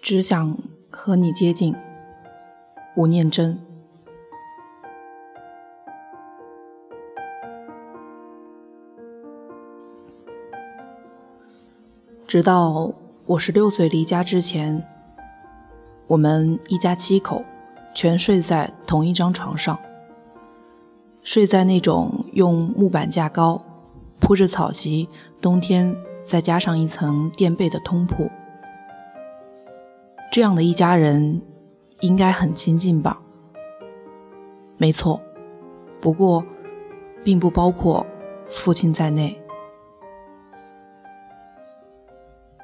只想和你接近，吴念真。直到我十六岁离家之前，我们一家七口全睡在同一张床上，睡在那种用木板架高、铺着草席，冬天再加上一层垫被的通铺。这样的一家人，应该很亲近吧？没错，不过，并不包括父亲在内。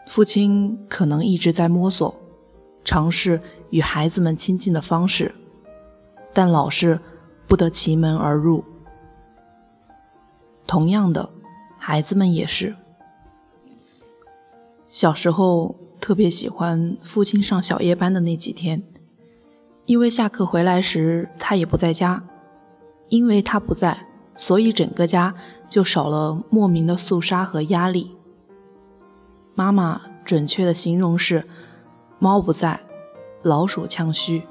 父亲可能一直在摸索，尝试与孩子们亲近的方式，但老是不得其门而入。同样的，孩子们也是。小时候。特别喜欢父亲上小夜班的那几天，因为下课回来时他也不在家，因为他不在，所以整个家就少了莫名的肃杀和压力。妈妈准确的形容是：猫不在，老鼠呛须。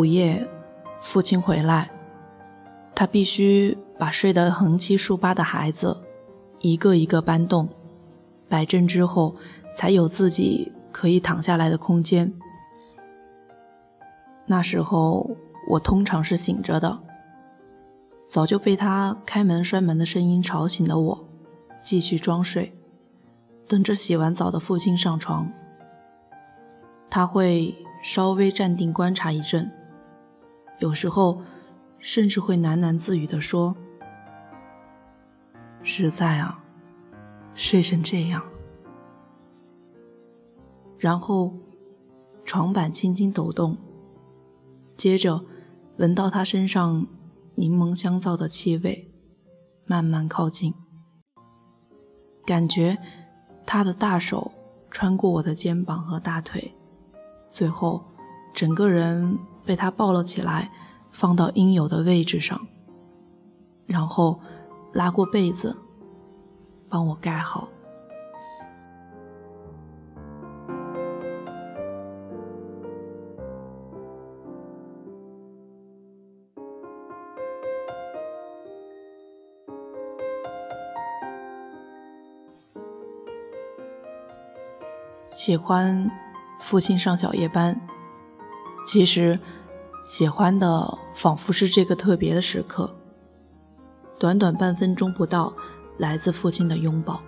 午夜，父亲回来，他必须把睡得横七竖八的孩子一个一个搬动，摆正之后，才有自己可以躺下来的空间。那时候我通常是醒着的，早就被他开门摔门的声音吵醒的我，继续装睡，等着洗完澡的父亲上床。他会稍微站定观察一阵。有时候，甚至会喃喃自语地说：“实在啊，睡成这样。”然后，床板轻轻抖动，接着闻到他身上柠檬香皂的气味，慢慢靠近，感觉他的大手穿过我的肩膀和大腿，最后，整个人。被他抱了起来，放到应有的位置上，然后拉过被子，帮我盖好。喜欢父亲上小夜班。其实，喜欢的仿佛是这个特别的时刻。短短半分钟不到，来自父亲的拥抱。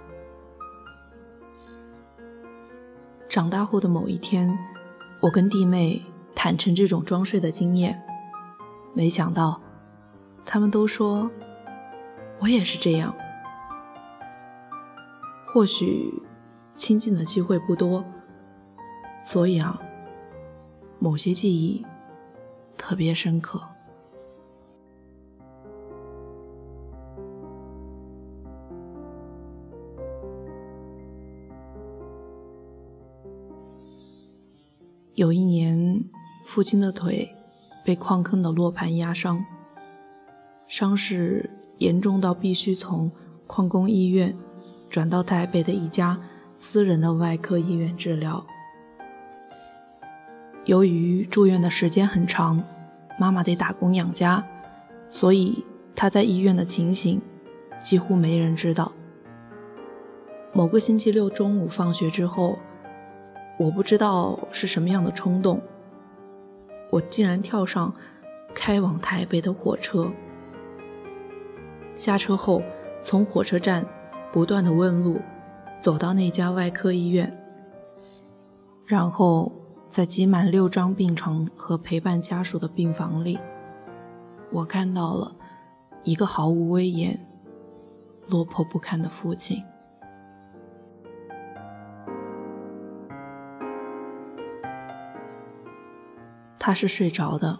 长大后的某一天，我跟弟妹坦诚这种装睡的经验，没想到，他们都说我也是这样。或许亲近的机会不多，所以啊。某些记忆特别深刻。有一年，父亲的腿被矿坑的落盘压伤，伤势严重到必须从矿工医院转到台北的一家私人的外科医院治疗。由于住院的时间很长，妈妈得打工养家，所以她在医院的情形几乎没人知道。某个星期六中午放学之后，我不知道是什么样的冲动，我竟然跳上开往台北的火车。下车后，从火车站不断的问路，走到那家外科医院，然后。在挤满六张病床和陪伴家属的病房里，我看到了一个毫无威严、落魄不堪的父亲。他是睡着的。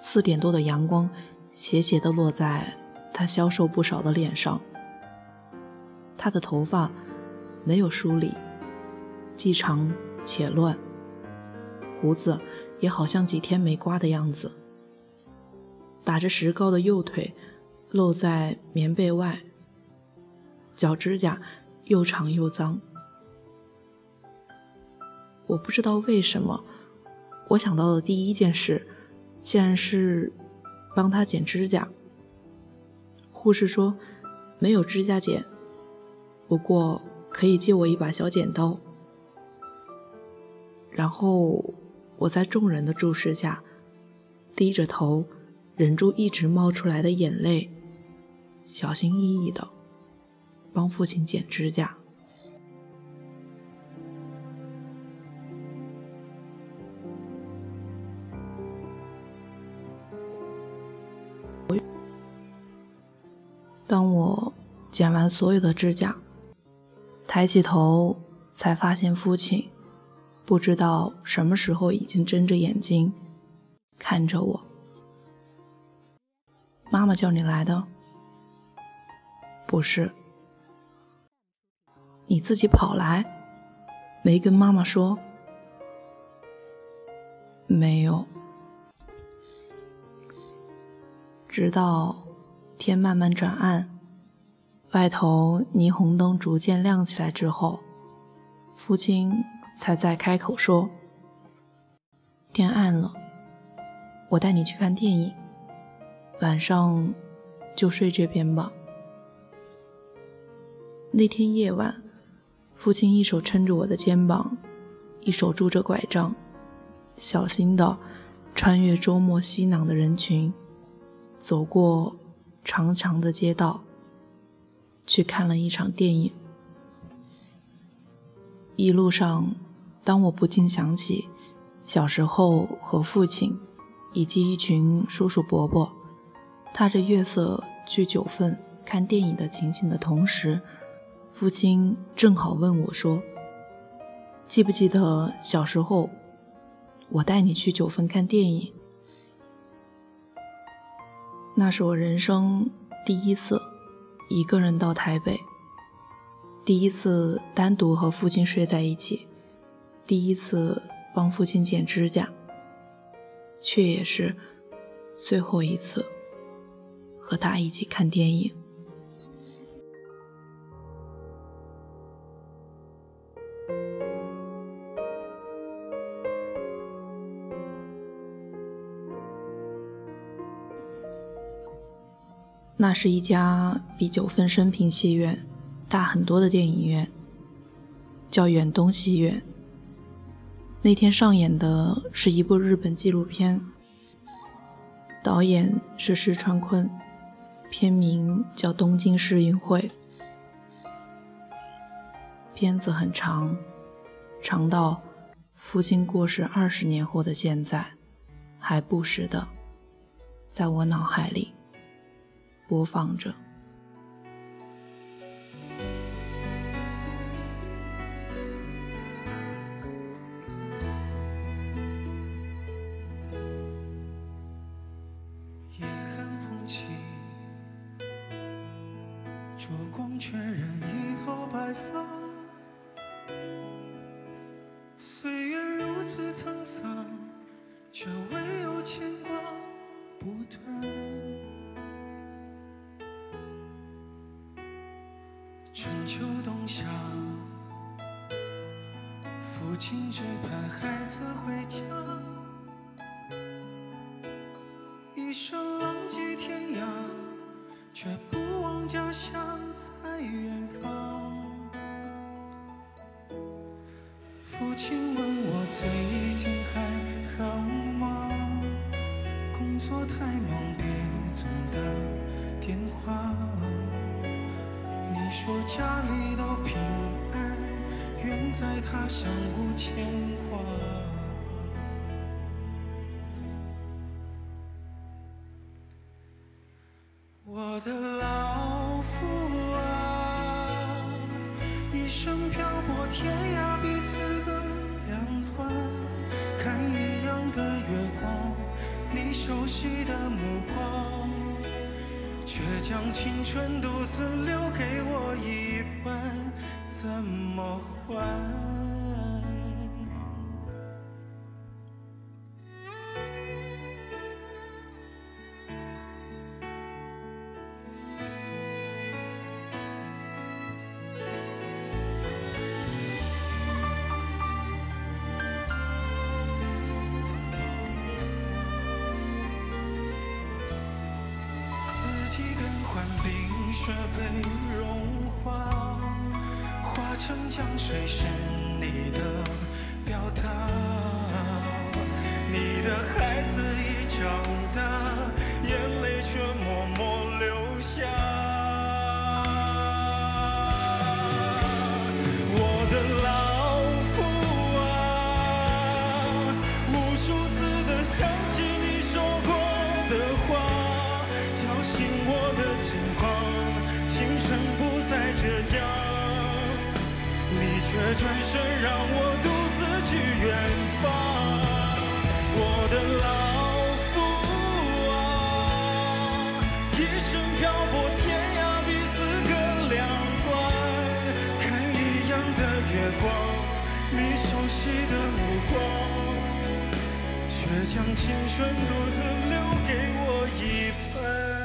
四点多的阳光斜斜地落在他消瘦不少的脸上。他的头发没有梳理，既长。且乱，胡子也好像几天没刮的样子，打着石膏的右腿露在棉被外，脚指甲又长又脏。我不知道为什么，我想到的第一件事，竟然是帮他剪指甲。护士说没有指甲剪，不过可以借我一把小剪刀。然后我在众人的注视下，低着头，忍住一直冒出来的眼泪，小心翼翼的帮父亲剪指甲。当我剪完所有的指甲，抬起头，才发现父亲不知道什么时候已经睁着眼睛看着我。妈妈叫你来的？不是，你自己跑来，没跟妈妈说？没有，直到。天慢慢转暗，外头霓虹灯逐渐亮起来之后，父亲才再开口说：“天暗了，我带你去看电影，晚上就睡这边吧。”那天夜晚，父亲一手撑着我的肩膀，一手拄着拐杖，小心的穿越周末熙攘的人群，走过。长长的街道，去看了一场电影。一路上，当我不禁想起小时候和父亲以及一群叔叔伯伯踏着月色去九份看电影的情形的同时，父亲正好问我说：“记不记得小时候，我带你去九份看电影？”那是我人生第一次一个人到台北，第一次单独和父亲睡在一起，第一次帮父亲剪指甲，却也是最后一次和他一起看电影。那是一家比九份升平戏院大很多的电影院，叫远东戏院。那天上演的是一部日本纪录片，导演是石川昆，片名叫《东京世运会》。片子很长，长到父亲过世二十年后的现在，还不时的在我脑海里。播放着。却染一头白发。岁月如此沧桑，却唯有牵挂不断。春秋冬夏，父亲只盼孩子回家，家乡在远方。父亲问我最近还好吗？工作太忙，别总打电话。你说家里都平安，远在他乡无牵挂。我的青春独自留给我一半，怎么还？却被融化，化成江水是你的表达。你的目光，却将青春独自留给我一半。